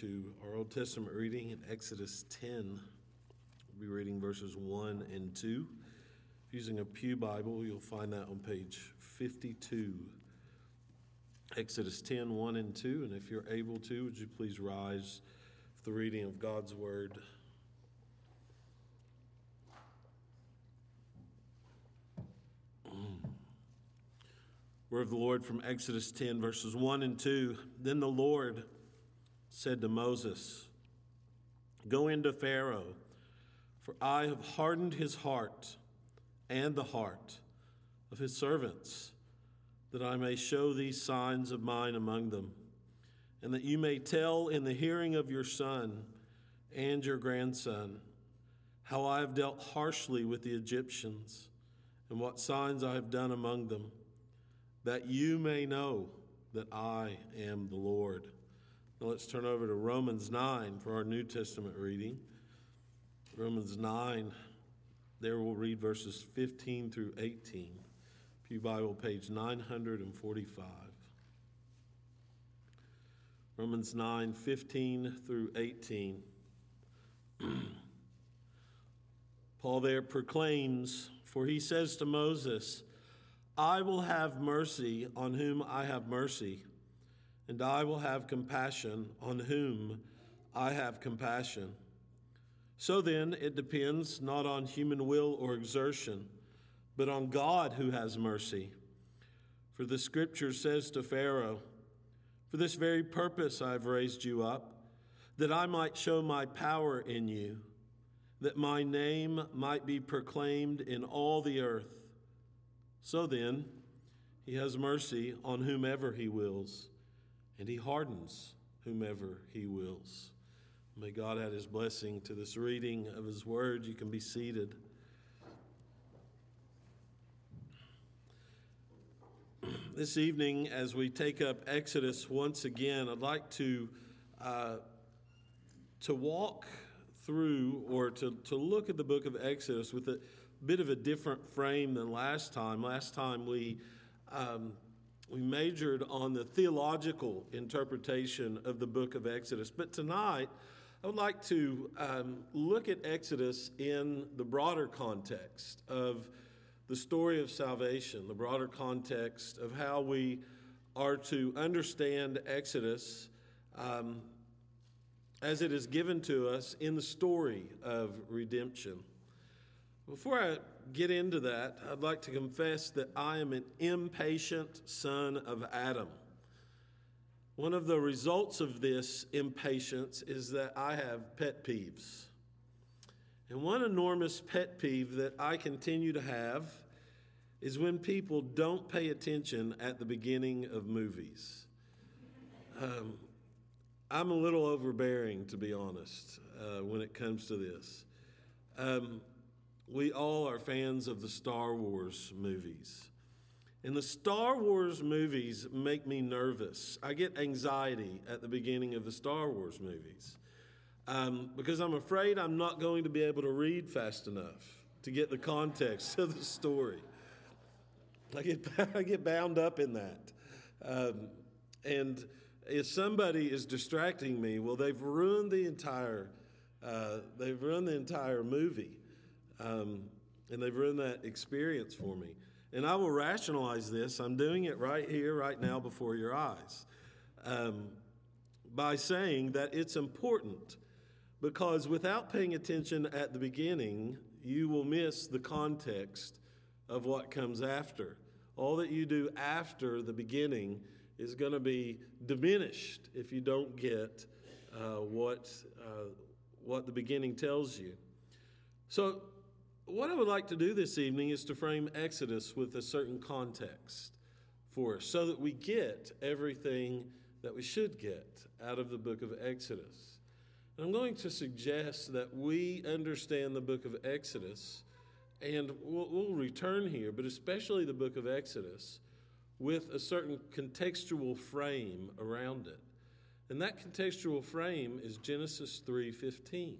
to our Old Testament reading in Exodus 10. We'll be reading verses 1 and 2. Using a Pew Bible, you'll find that on page 52. Exodus 10, 1 and 2. And if you're able to, would you please rise for the reading of God's Word? Word of the Lord from Exodus 10, verses 1 and 2. Then the Lord said to Moses, Go into Pharaoh, for I have hardened his heart and the heart of his servants, that I may show these signs of mine among them, and that you may tell in the hearing of your son and your grandson how I have dealt harshly with the Egyptians, and what signs I have done among them that you may know that I am the Lord. Now let's turn over to Romans 9 for our New Testament reading. Romans 9, there we'll read verses 15 through 18. Pew Bible, page 945. Romans 9, 15 through 18. Paul there proclaims, for he says to Moses, I will have mercy on whom I have mercy, and I will have compassion on whom I have compassion. So then, it depends not on human will or exertion, but on God who has mercy. For the scripture says to Pharaoh, For this very purpose I have raised you up, that I might show my power in you, that my name might be proclaimed in all the earth. So then, he has mercy on whomever he wills, and he hardens whomever he wills. May God add his blessing to this reading of his word. You can be seated. This evening, as we take up Exodus once again, I'd like to, uh, to walk through or to, to look at the book of Exodus with a bit of a different frame than last time. Last time we um, we majored on the theological interpretation of the book of Exodus, but tonight I would like to um, look at Exodus in the broader context of the story of salvation, the broader context of how we are to understand Exodus um, as it is given to us in the story of redemption. Before I get into that, I'd like to confess that I am an impatient son of Adam. One of the results of this impatience is that I have pet peeves. And one enormous pet peeve that I continue to have is when people don't pay attention at the beginning of movies. Um, I'm a little overbearing, to be honest, uh, when it comes to this. Um, we all are fans of the Star Wars movies. And the Star Wars movies make me nervous. I get anxiety at the beginning of the Star Wars movies um, because I'm afraid I'm not going to be able to read fast enough to get the context of the story. I get, I get bound up in that. Um, and if somebody is distracting me, well, they've ruined the entire, uh, they've ruined the entire movie. Um, and they've ruined that experience for me. And I will rationalize this. I'm doing it right here, right now, before your eyes, um, by saying that it's important because without paying attention at the beginning, you will miss the context of what comes after. All that you do after the beginning is going to be diminished if you don't get uh, what, uh, what the beginning tells you. So, what I would like to do this evening is to frame Exodus with a certain context for us so that we get everything that we should get out of the book of Exodus. And I'm going to suggest that we understand the book of Exodus, and we'll, we'll return here, but especially the book of Exodus, with a certain contextual frame around it. And that contextual frame is Genesis 3:15.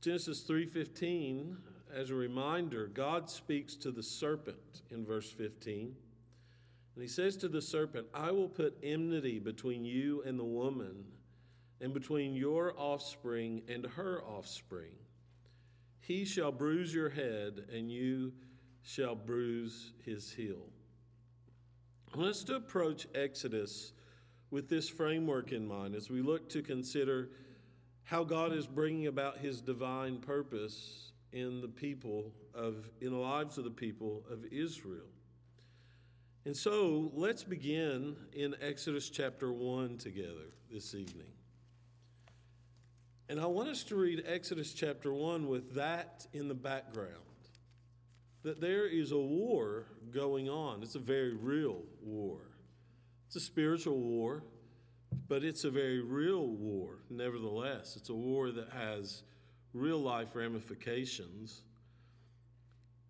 Genesis 3:15 as a reminder, God speaks to the serpent in verse 15. And he says to the serpent, "I will put enmity between you and the woman, and between your offspring and her offspring. He shall bruise your head, and you shall bruise his heel. Us to approach Exodus with this framework in mind as we look to consider how God is bringing about his divine purpose in the people of in the lives of the people of Israel. And so, let's begin in Exodus chapter 1 together this evening. And I want us to read Exodus chapter 1 with that in the background. That there is a war going on. It's a very real war. It's a spiritual war, but it's a very real war, nevertheless. It's a war that has real life ramifications.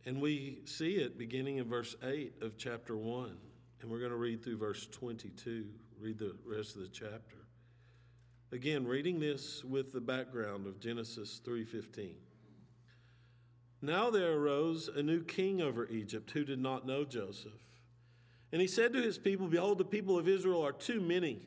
And we see it beginning in verse 8 of chapter 1. And we're going to read through verse 22, read the rest of the chapter. Again, reading this with the background of Genesis 3:15. Now there arose a new king over Egypt who did not know Joseph. And he said to his people, Behold, the people of Israel are too many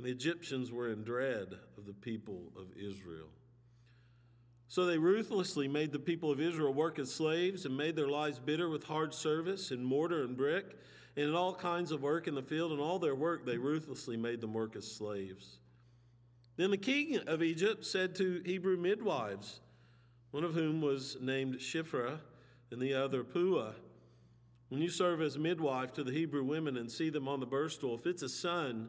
And the Egyptians were in dread of the people of Israel. So they ruthlessly made the people of Israel work as slaves and made their lives bitter with hard service in mortar and brick and in all kinds of work in the field. And all their work they ruthlessly made them work as slaves. Then the king of Egypt said to Hebrew midwives, one of whom was named Shiphrah and the other Puah, When you serve as midwife to the Hebrew women and see them on the birth stool, if it's a son,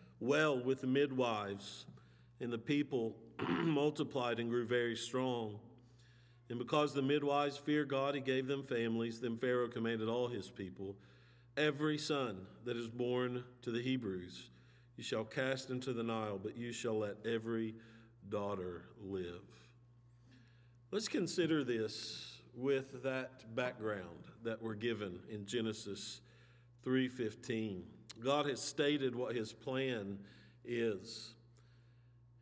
well with the midwives, and the people multiplied and grew very strong. And because the midwives feared God, he gave them families. Then Pharaoh commanded all his people Every son that is born to the Hebrews you shall cast into the Nile, but you shall let every daughter live. Let's consider this with that background that we're given in Genesis 3:15. God has stated what his plan is.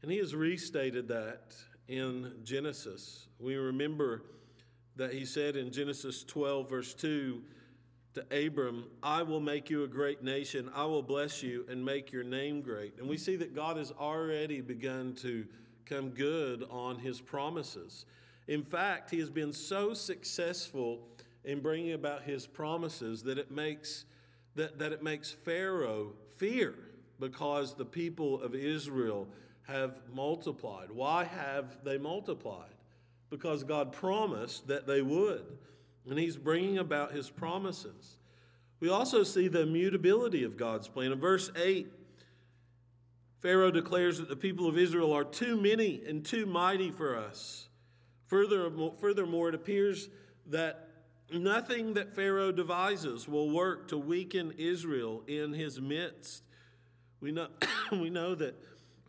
And he has restated that in Genesis. We remember that he said in Genesis 12 verse 2 to Abram, I will make you a great nation. I will bless you and make your name great. And we see that God has already begun to come good on his promises. In fact, he has been so successful in bringing about his promises that it makes that, that it makes Pharaoh fear because the people of Israel have multiplied. Why have they multiplied? Because God promised that they would and he's bringing about his promises. We also see the immutability of God's plan. In verse 8, Pharaoh declares that the people of Israel are too many and too mighty for us. Furthermore, furthermore, it appears that nothing that Pharaoh devises will work to weaken Israel in his midst. We know, we know that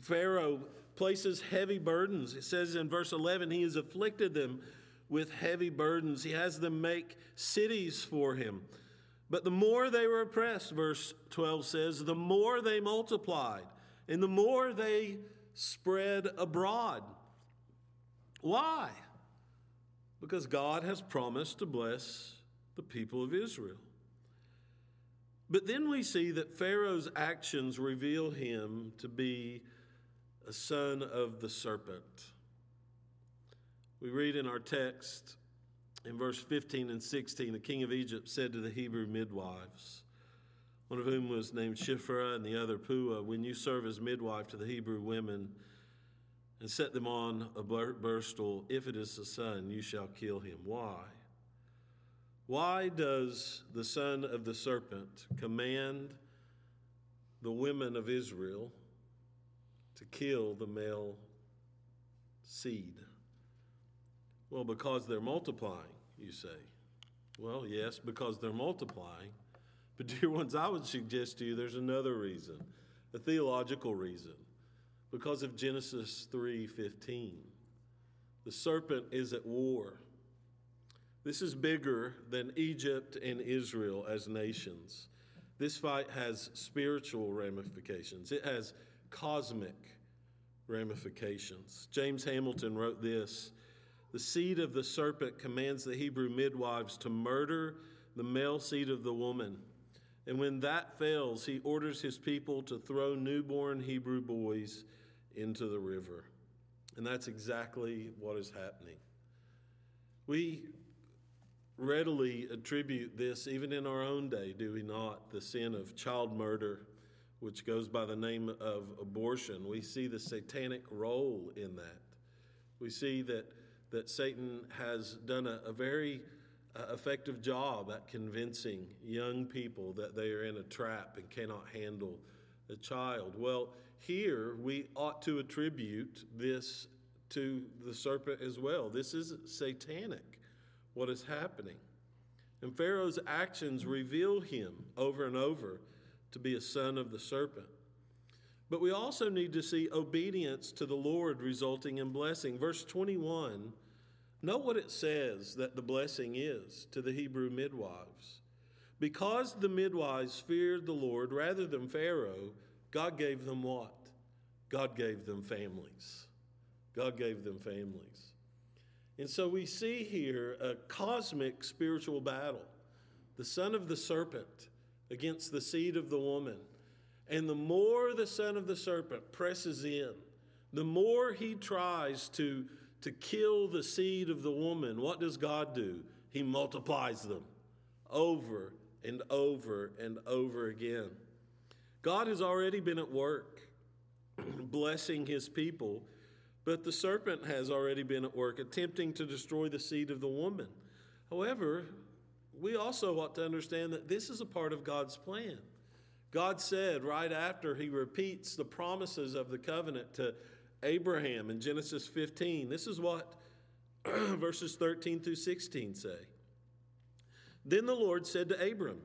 Pharaoh places heavy burdens. It says in verse 11, he has afflicted them with heavy burdens. He has them make cities for him. But the more they were oppressed, verse 12 says, the more they multiplied and the more they spread abroad. Why? Because God has promised to bless the people of Israel. But then we see that Pharaoh's actions reveal him to be a son of the serpent. We read in our text in verse 15 and 16 the king of Egypt said to the Hebrew midwives, one of whom was named Shiphrah and the other Puah, when you serve as midwife to the Hebrew women, and set them on a birstool. If it is the son, you shall kill him. Why? Why does the son of the serpent command the women of Israel to kill the male seed? Well, because they're multiplying, you say. Well, yes, because they're multiplying. But, dear ones, I would suggest to you there's another reason, a theological reason because of Genesis 3:15. The serpent is at war. This is bigger than Egypt and Israel as nations. This fight has spiritual ramifications. It has cosmic ramifications. James Hamilton wrote this The seed of the serpent commands the Hebrew midwives to murder the male seed of the woman. And when that fails, he orders his people to throw newborn Hebrew boys into the river. And that's exactly what is happening. We readily attribute this, even in our own day, do we not? The sin of child murder, which goes by the name of abortion. We see the satanic role in that. We see that, that Satan has done a, a very uh, effective job at convincing young people that they are in a trap and cannot handle a child. Well, here we ought to attribute this to the serpent as well. This is satanic, what is happening. And Pharaoh's actions reveal him over and over to be a son of the serpent. But we also need to see obedience to the Lord resulting in blessing. Verse 21, note what it says that the blessing is to the Hebrew midwives. Because the midwives feared the Lord rather than Pharaoh, God gave them what? God gave them families. God gave them families. And so we see here a cosmic spiritual battle the son of the serpent against the seed of the woman. And the more the son of the serpent presses in, the more he tries to, to kill the seed of the woman, what does God do? He multiplies them over and over and over again. God has already been at work blessing his people, but the serpent has already been at work attempting to destroy the seed of the woman. However, we also ought to understand that this is a part of God's plan. God said right after he repeats the promises of the covenant to Abraham in Genesis 15, this is what verses 13 through 16 say. Then the Lord said to Abram,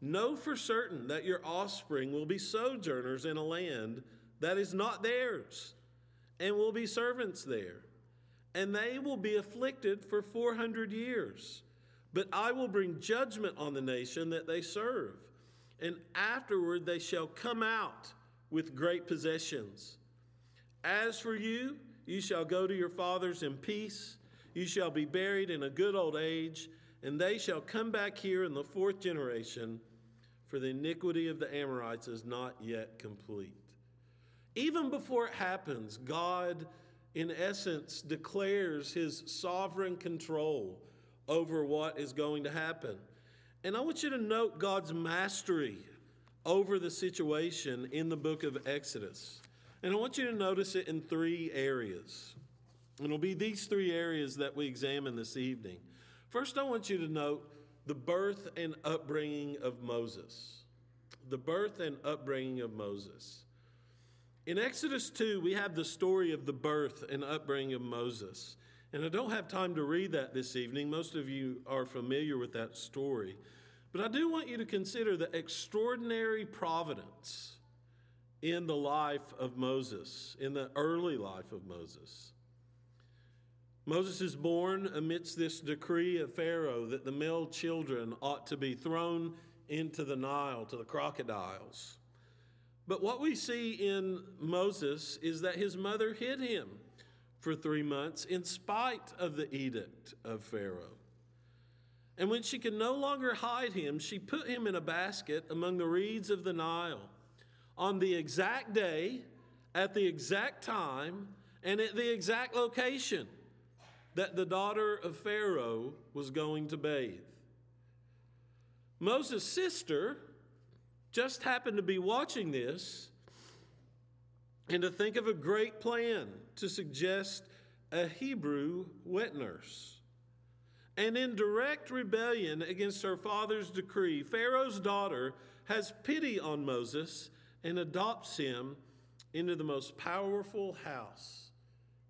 Know for certain that your offspring will be sojourners in a land that is not theirs, and will be servants there. And they will be afflicted for 400 years. But I will bring judgment on the nation that they serve. And afterward they shall come out with great possessions. As for you, you shall go to your fathers in peace. You shall be buried in a good old age, and they shall come back here in the fourth generation for the iniquity of the Amorites is not yet complete. Even before it happens, God, in essence, declares his sovereign control over what is going to happen. And I want you to note God's mastery over the situation in the book of Exodus. And I want you to notice it in three areas. And it'll be these three areas that we examine this evening. First, I want you to note the birth and upbringing of Moses. The birth and upbringing of Moses. In Exodus 2, we have the story of the birth and upbringing of Moses. And I don't have time to read that this evening. Most of you are familiar with that story. But I do want you to consider the extraordinary providence in the life of Moses, in the early life of Moses. Moses is born amidst this decree of Pharaoh that the male children ought to be thrown into the Nile to the crocodiles. But what we see in Moses is that his mother hid him for three months in spite of the edict of Pharaoh. And when she could no longer hide him, she put him in a basket among the reeds of the Nile on the exact day, at the exact time, and at the exact location that the daughter of Pharaoh was going to bathe. Moses' sister just happened to be watching this and to think of a great plan to suggest a Hebrew wet nurse. And in direct rebellion against her father's decree, Pharaoh's daughter has pity on Moses and adopts him into the most powerful house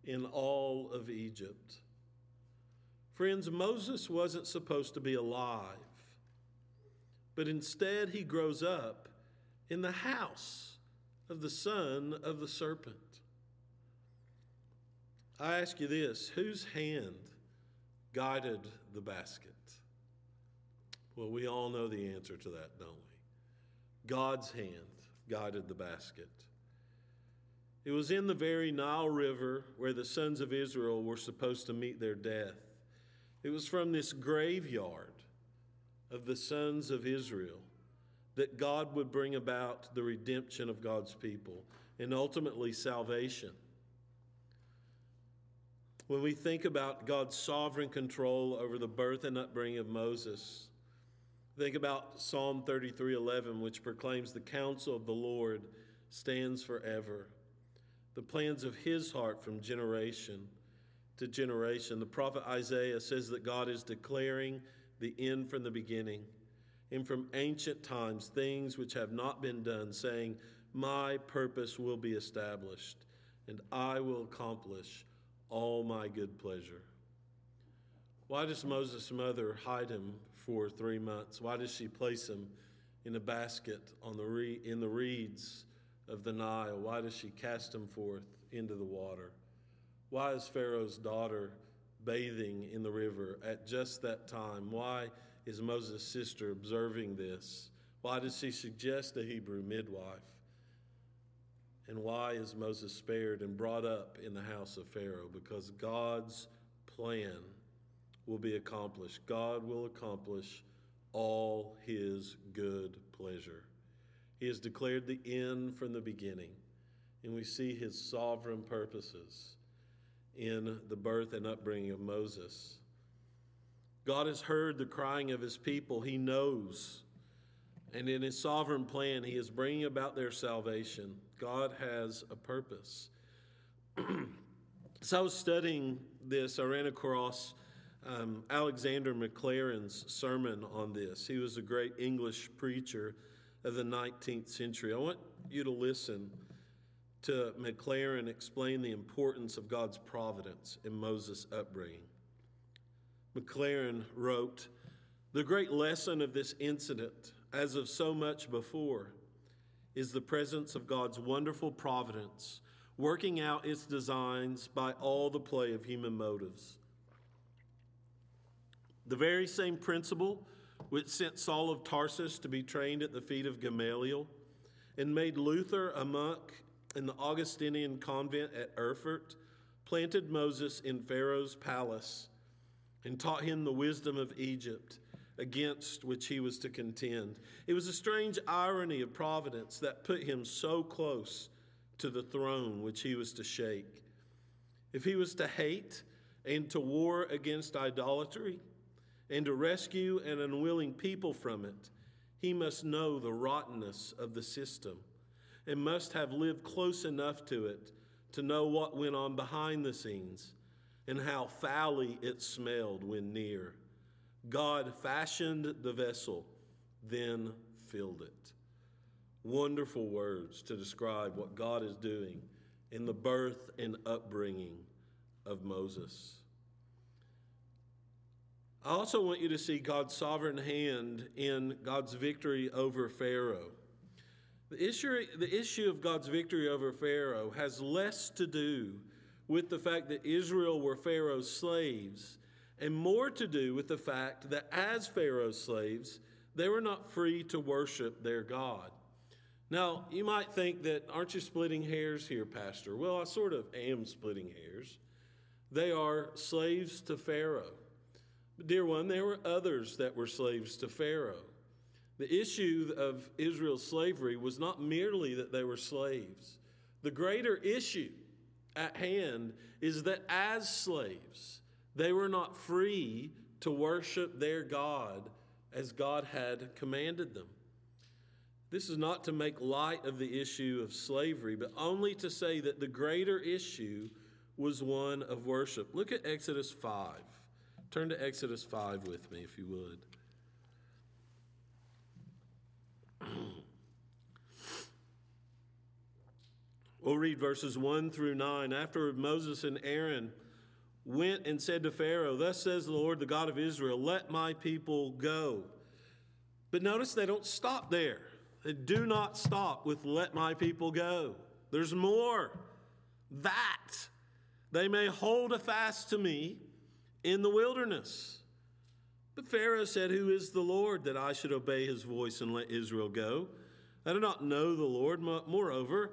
in all of Egypt. Friends, Moses wasn't supposed to be alive, but instead he grows up in the house of the son of the serpent. I ask you this whose hand guided the basket? Well, we all know the answer to that, don't we? God's hand guided the basket. It was in the very Nile River where the sons of Israel were supposed to meet their death. It was from this graveyard of the sons of Israel that God would bring about the redemption of God's people and ultimately salvation. When we think about God's sovereign control over the birth and upbringing of Moses, think about Psalm 33:11 which proclaims the counsel of the Lord stands forever. The plans of his heart from generation to generation. The prophet Isaiah says that God is declaring the end from the beginning and from ancient times things which have not been done, saying, My purpose will be established, and I will accomplish all my good pleasure. Why does Moses' mother hide him for three months? Why does she place him in a basket on the re- in the reeds of the Nile? Why does she cast him forth into the water? Why is Pharaoh's daughter bathing in the river at just that time? Why is Moses' sister observing this? Why does she suggest a Hebrew midwife? And why is Moses spared and brought up in the house of Pharaoh? Because God's plan will be accomplished. God will accomplish all his good pleasure. He has declared the end from the beginning, and we see his sovereign purposes in the birth and upbringing of Moses. God has heard the crying of his people. He knows. And in his sovereign plan, he is bringing about their salvation. God has a purpose. so I was studying this, I ran across um, Alexander Maclaren's sermon on this. He was a great English preacher of the 19th century. I want you to listen to Maclaren explain the importance of God's providence in Moses' upbringing. Maclaren wrote, The great lesson of this incident, as of so much before, is the presence of God's wonderful providence, working out its designs by all the play of human motives. The very same principle which sent Saul of Tarsus to be trained at the feet of Gamaliel and made Luther a monk in the Augustinian convent at Erfurt, planted Moses in Pharaoh's palace and taught him the wisdom of Egypt against which he was to contend. It was a strange irony of providence that put him so close to the throne which he was to shake. If he was to hate and to war against idolatry and to rescue an unwilling people from it, he must know the rottenness of the system and must have lived close enough to it to know what went on behind the scenes and how foully it smelled when near. God fashioned the vessel, then filled it. Wonderful words to describe what God is doing in the birth and upbringing of Moses. I also want you to see God's sovereign hand in God's victory over Pharaoh. The issue, the issue of God's victory over Pharaoh has less to do with the fact that Israel were Pharaoh's slaves and more to do with the fact that as Pharaoh's slaves, they were not free to worship their God. Now, you might think that, aren't you splitting hairs here, Pastor? Well, I sort of am splitting hairs. They are slaves to Pharaoh. But, dear one, there were others that were slaves to Pharaoh. The issue of Israel's slavery was not merely that they were slaves. The greater issue at hand is that as slaves, they were not free to worship their God as God had commanded them. This is not to make light of the issue of slavery, but only to say that the greater issue was one of worship. Look at Exodus 5. Turn to Exodus 5 with me, if you would. We'll read verses 1 through 9. After Moses and Aaron went and said to Pharaoh, Thus says the Lord, the God of Israel, let my people go. But notice they don't stop there. They do not stop with let my people go. There's more. That they may hold a fast to me in the wilderness. But Pharaoh said, Who is the Lord that I should obey his voice and let Israel go? I do not know the Lord. Moreover,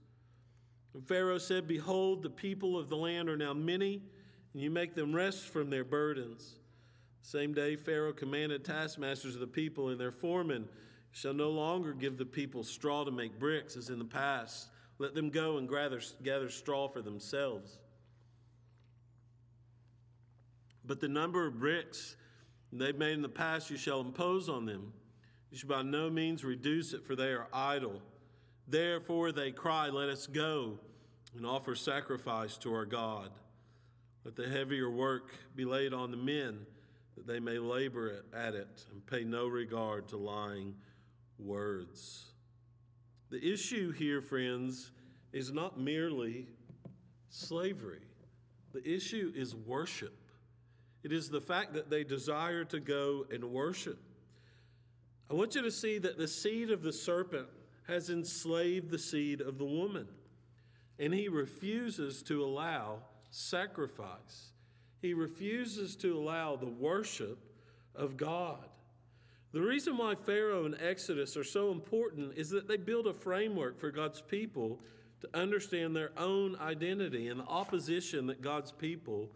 And Pharaoh said, Behold, the people of the land are now many, and you make them rest from their burdens. Same day, Pharaoh commanded taskmasters of the people and their foremen shall no longer give the people straw to make bricks as in the past. Let them go and gather, gather straw for themselves. But the number of bricks they've made in the past you shall impose on them. You shall by no means reduce it, for they are idle. Therefore they cry, Let us go and offer sacrifice to our God. Let the heavier work be laid on the men, that they may labor at it and pay no regard to lying words. The issue here, friends, is not merely slavery, the issue is worship. It is the fact that they desire to go and worship. I want you to see that the seed of the serpent has enslaved the seed of the woman, and he refuses to allow sacrifice. He refuses to allow the worship of God. The reason why Pharaoh and Exodus are so important is that they build a framework for God's people to understand their own identity and the opposition that God's people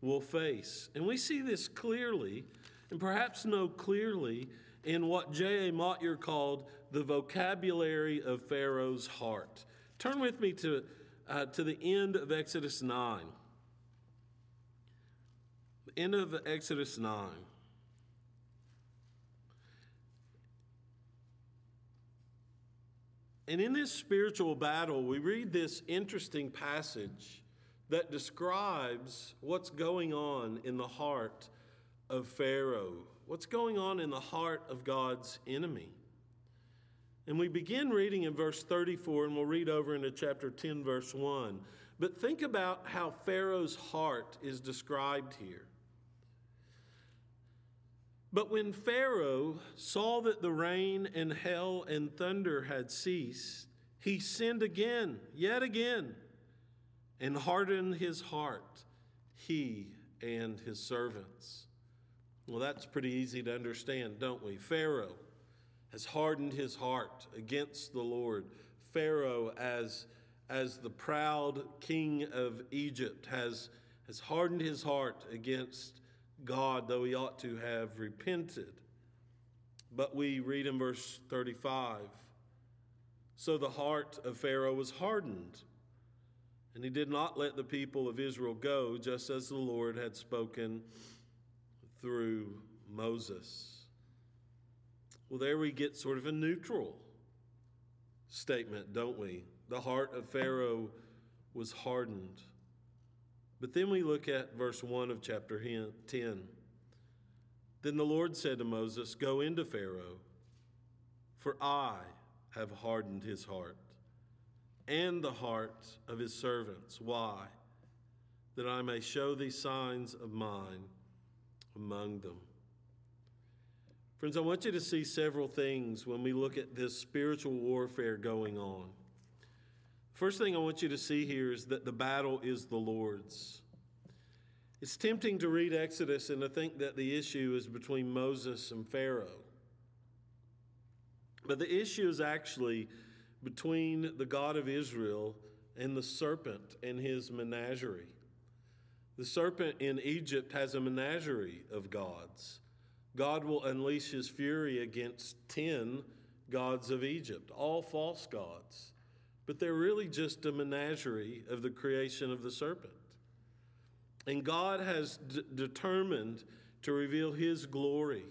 will face. And we see this clearly, and perhaps know clearly, in what J.A. Motyer called the vocabulary of Pharaoh's heart. Turn with me to, uh, to the end of Exodus 9. The end of Exodus 9. And in this spiritual battle, we read this interesting passage that describes what's going on in the heart of Pharaoh, what's going on in the heart of God's enemy. And we begin reading in verse 34, and we'll read over into chapter 10, verse 1. But think about how Pharaoh's heart is described here. But when Pharaoh saw that the rain and hail and thunder had ceased, he sinned again, yet again, and hardened his heart, he and his servants. Well, that's pretty easy to understand, don't we? Pharaoh has hardened his heart against the Lord. Pharaoh, as, as the proud king of Egypt, has, has hardened his heart against God, though he ought to have repented. But we read in verse 35 So the heart of Pharaoh was hardened, and he did not let the people of Israel go, just as the Lord had spoken through Moses. Well, there we get sort of a neutral statement, don't we? The heart of Pharaoh was hardened. But then we look at verse 1 of chapter 10. Then the Lord said to Moses, Go into Pharaoh, for I have hardened his heart and the heart of his servants. Why? That I may show these signs of mine among them. Friends, I want you to see several things when we look at this spiritual warfare going on. First thing I want you to see here is that the battle is the Lord's. It's tempting to read Exodus and to think that the issue is between Moses and Pharaoh. But the issue is actually between the God of Israel and the serpent and his menagerie. The serpent in Egypt has a menagerie of gods. God will unleash his fury against 10 gods of Egypt, all false gods. But they're really just a menagerie of the creation of the serpent. And God has d- determined to reveal his glory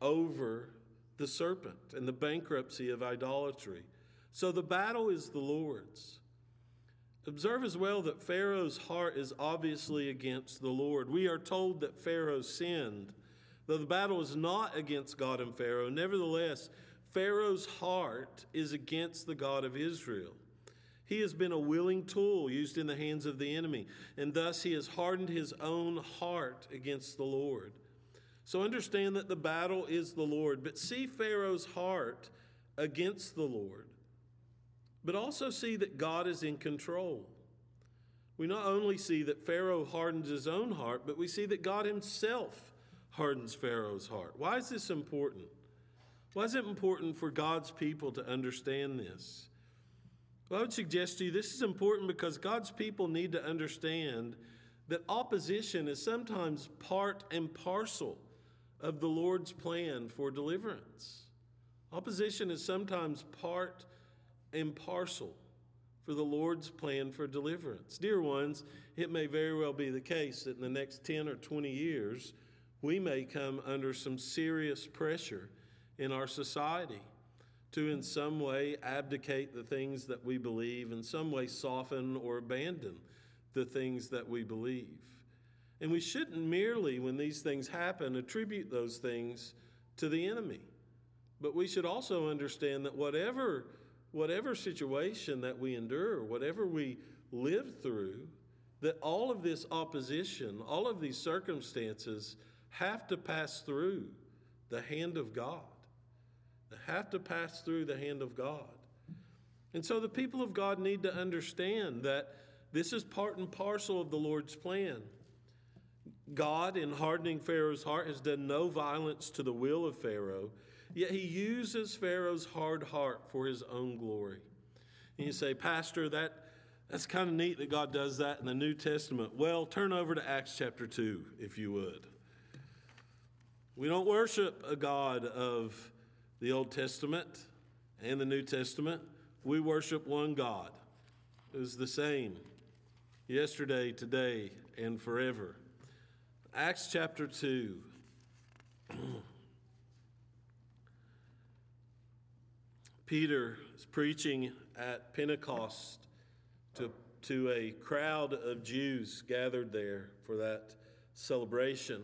over the serpent and the bankruptcy of idolatry. So the battle is the Lord's. Observe as well that Pharaoh's heart is obviously against the Lord. We are told that Pharaoh sinned. Though the battle is not against God and Pharaoh, nevertheless, Pharaoh's heart is against the God of Israel. He has been a willing tool used in the hands of the enemy, and thus he has hardened his own heart against the Lord. So understand that the battle is the Lord, but see Pharaoh's heart against the Lord. But also see that God is in control. We not only see that Pharaoh hardens his own heart, but we see that God himself hardens Pharaoh's heart. Why is this important? Why is it important for God's people to understand this? Well, I would suggest to you this is important because God's people need to understand that opposition is sometimes part and parcel of the Lord's plan for deliverance. Opposition is sometimes part and parcel for the Lord's plan for deliverance. Dear ones, it may very well be the case that in the next 10 or 20 years, we may come under some serious pressure in our society to, in some way, abdicate the things that we believe, in some way, soften or abandon the things that we believe. And we shouldn't merely, when these things happen, attribute those things to the enemy. But we should also understand that whatever, whatever situation that we endure, whatever we live through, that all of this opposition, all of these circumstances have to pass through the hand of God. They have to pass through the hand of God. And so the people of God need to understand that this is part and parcel of the Lord's plan. God, in hardening Pharaoh's heart, has done no violence to the will of Pharaoh, yet he uses Pharaoh's hard heart for his own glory. And you say, Pastor, that, that's kind of neat that God does that in the New Testament. Well, turn over to Acts chapter 2, if you would. We don't worship a God of the Old Testament and the New Testament. We worship one God who's the same yesterday, today, and forever. Acts chapter 2. Peter is preaching at Pentecost to, to a crowd of Jews gathered there for that celebration.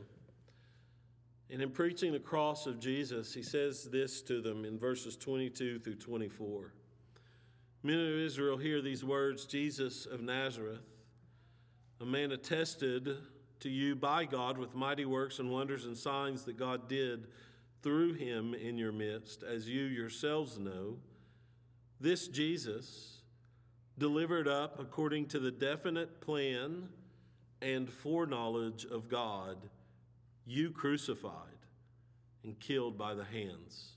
And in preaching the cross of Jesus, he says this to them in verses 22 through 24. Men of Israel hear these words Jesus of Nazareth, a man attested to you by God with mighty works and wonders and signs that God did through him in your midst, as you yourselves know. This Jesus, delivered up according to the definite plan and foreknowledge of God, you crucified and killed by the hands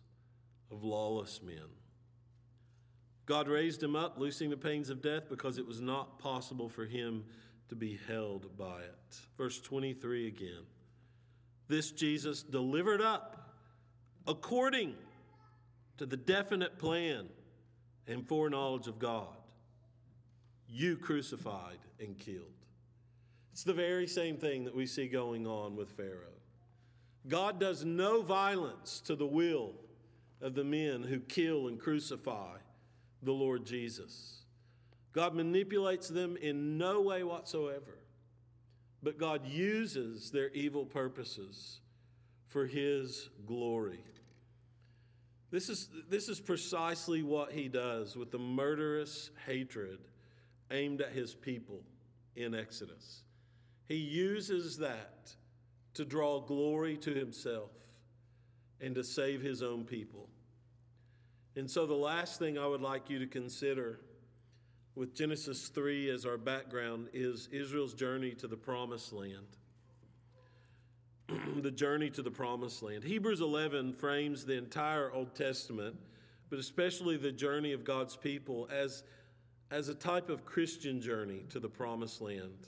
of lawless men. God raised him up, loosing the pains of death, because it was not possible for him to be held by it. Verse 23 again. This Jesus delivered up according to the definite plan and foreknowledge of God. You crucified and killed. It's the very same thing that we see going on with Pharaoh. God does no violence to the will of the men who kill and crucify the Lord Jesus. God manipulates them in no way whatsoever. But God uses their evil purposes for His glory. This is, this is precisely what He does with the murderous hatred aimed at His people in Exodus. He uses that to draw glory to Himself and to save His own people. And so, the last thing I would like you to consider with Genesis 3 as our background is Israel's journey to the promised land. the journey to the promised land. Hebrews 11 frames the entire Old Testament, but especially the journey of God's people, as, as a type of Christian journey to the promised land.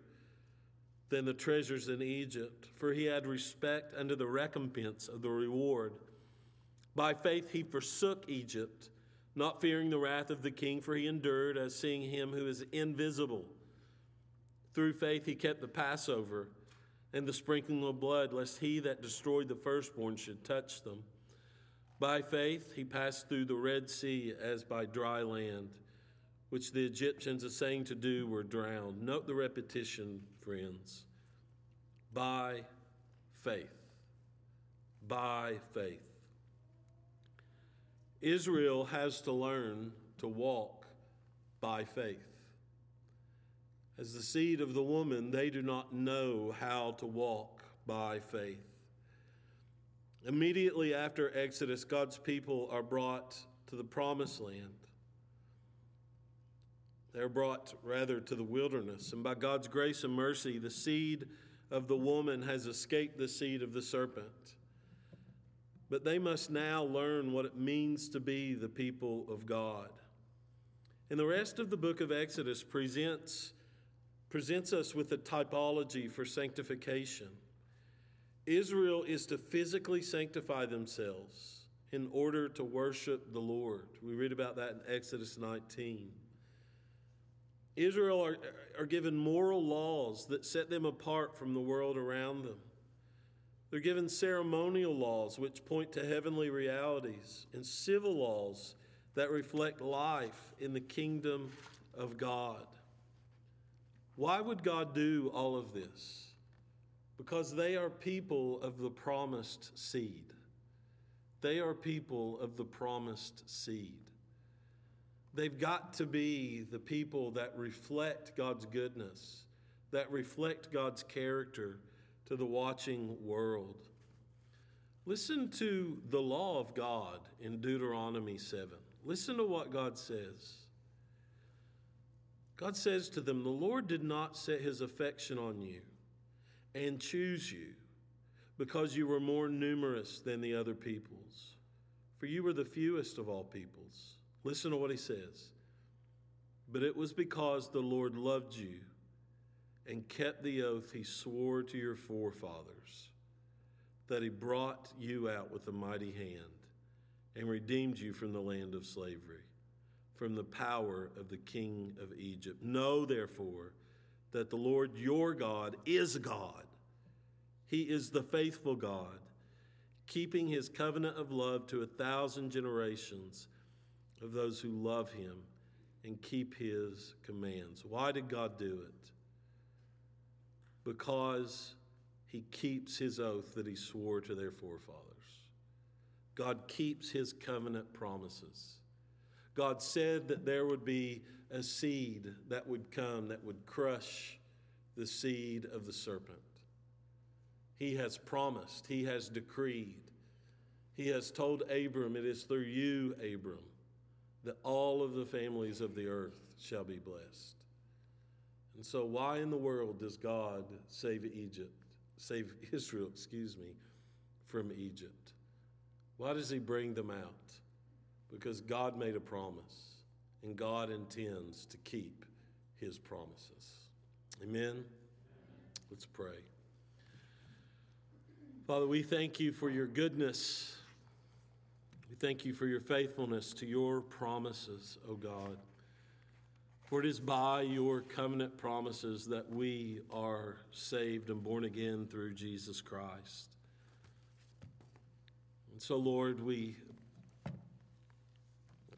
than the treasures in Egypt, for he had respect unto the recompense of the reward. By faith he forsook Egypt, not fearing the wrath of the king, for he endured as seeing him who is invisible. Through faith he kept the Passover and the sprinkling of blood, lest he that destroyed the firstborn should touch them. By faith he passed through the Red Sea as by dry land, which the Egyptians, assaying to do, were drowned. Note the repetition, friends. By faith. By faith. Israel has to learn to walk by faith. As the seed of the woman, they do not know how to walk by faith. Immediately after Exodus, God's people are brought to the promised land. They're brought rather to the wilderness. And by God's grace and mercy, the seed of the woman has escaped the seed of the serpent. But they must now learn what it means to be the people of God. And the rest of the book of Exodus presents presents us with a typology for sanctification. Israel is to physically sanctify themselves in order to worship the Lord. We read about that in Exodus 19. Israel are, are given moral laws that set them apart from the world around them. They're given ceremonial laws which point to heavenly realities and civil laws that reflect life in the kingdom of God. Why would God do all of this? Because they are people of the promised seed. They are people of the promised seed. They've got to be the people that reflect God's goodness, that reflect God's character to the watching world. Listen to the law of God in Deuteronomy 7. Listen to what God says. God says to them, The Lord did not set his affection on you and choose you because you were more numerous than the other peoples, for you were the fewest of all peoples. Listen to what he says. But it was because the Lord loved you and kept the oath he swore to your forefathers that he brought you out with a mighty hand and redeemed you from the land of slavery from the power of the king of Egypt. Know, therefore, that the Lord your God is God. He is the faithful God, keeping his covenant of love to a thousand generations of those who love him and keep his commands. Why did God do it? Because he keeps his oath that he swore to their forefathers. God keeps his covenant promises. God said that there would be a seed that would come that would crush the seed of the serpent. He has promised, He has decreed, He has told Abram, It is through you, Abram, that all of the families of the earth shall be blessed. And so, why in the world does God save Egypt, save Israel, excuse me, from Egypt? Why does He bring them out? because God made a promise and God intends to keep his promises. Amen. Let's pray. Father, we thank you for your goodness. Thank you for your faithfulness to your promises, O God. For it is by your covenant promises that we are saved and born again through Jesus Christ. And so, Lord, we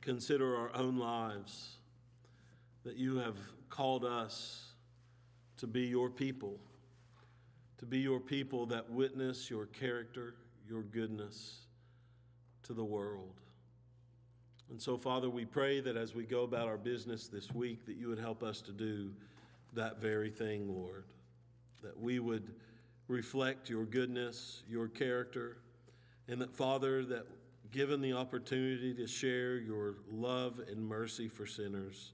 consider our own lives, that you have called us to be your people, to be your people that witness your character, your goodness to the world. And so, Father, we pray that as we go about our business this week, that you would help us to do that very thing, Lord. That we would reflect your goodness, your character, and that, Father, that given the opportunity to share your love and mercy for sinners,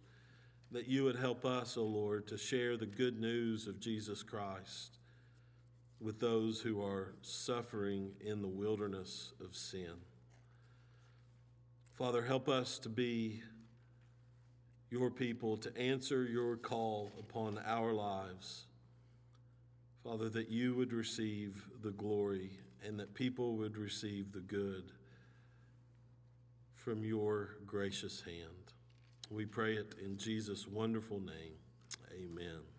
that you would help us, O oh Lord, to share the good news of Jesus Christ with those who are suffering in the wilderness of sin. Father, help us to be your people, to answer your call upon our lives. Father, that you would receive the glory and that people would receive the good from your gracious hand. We pray it in Jesus' wonderful name. Amen.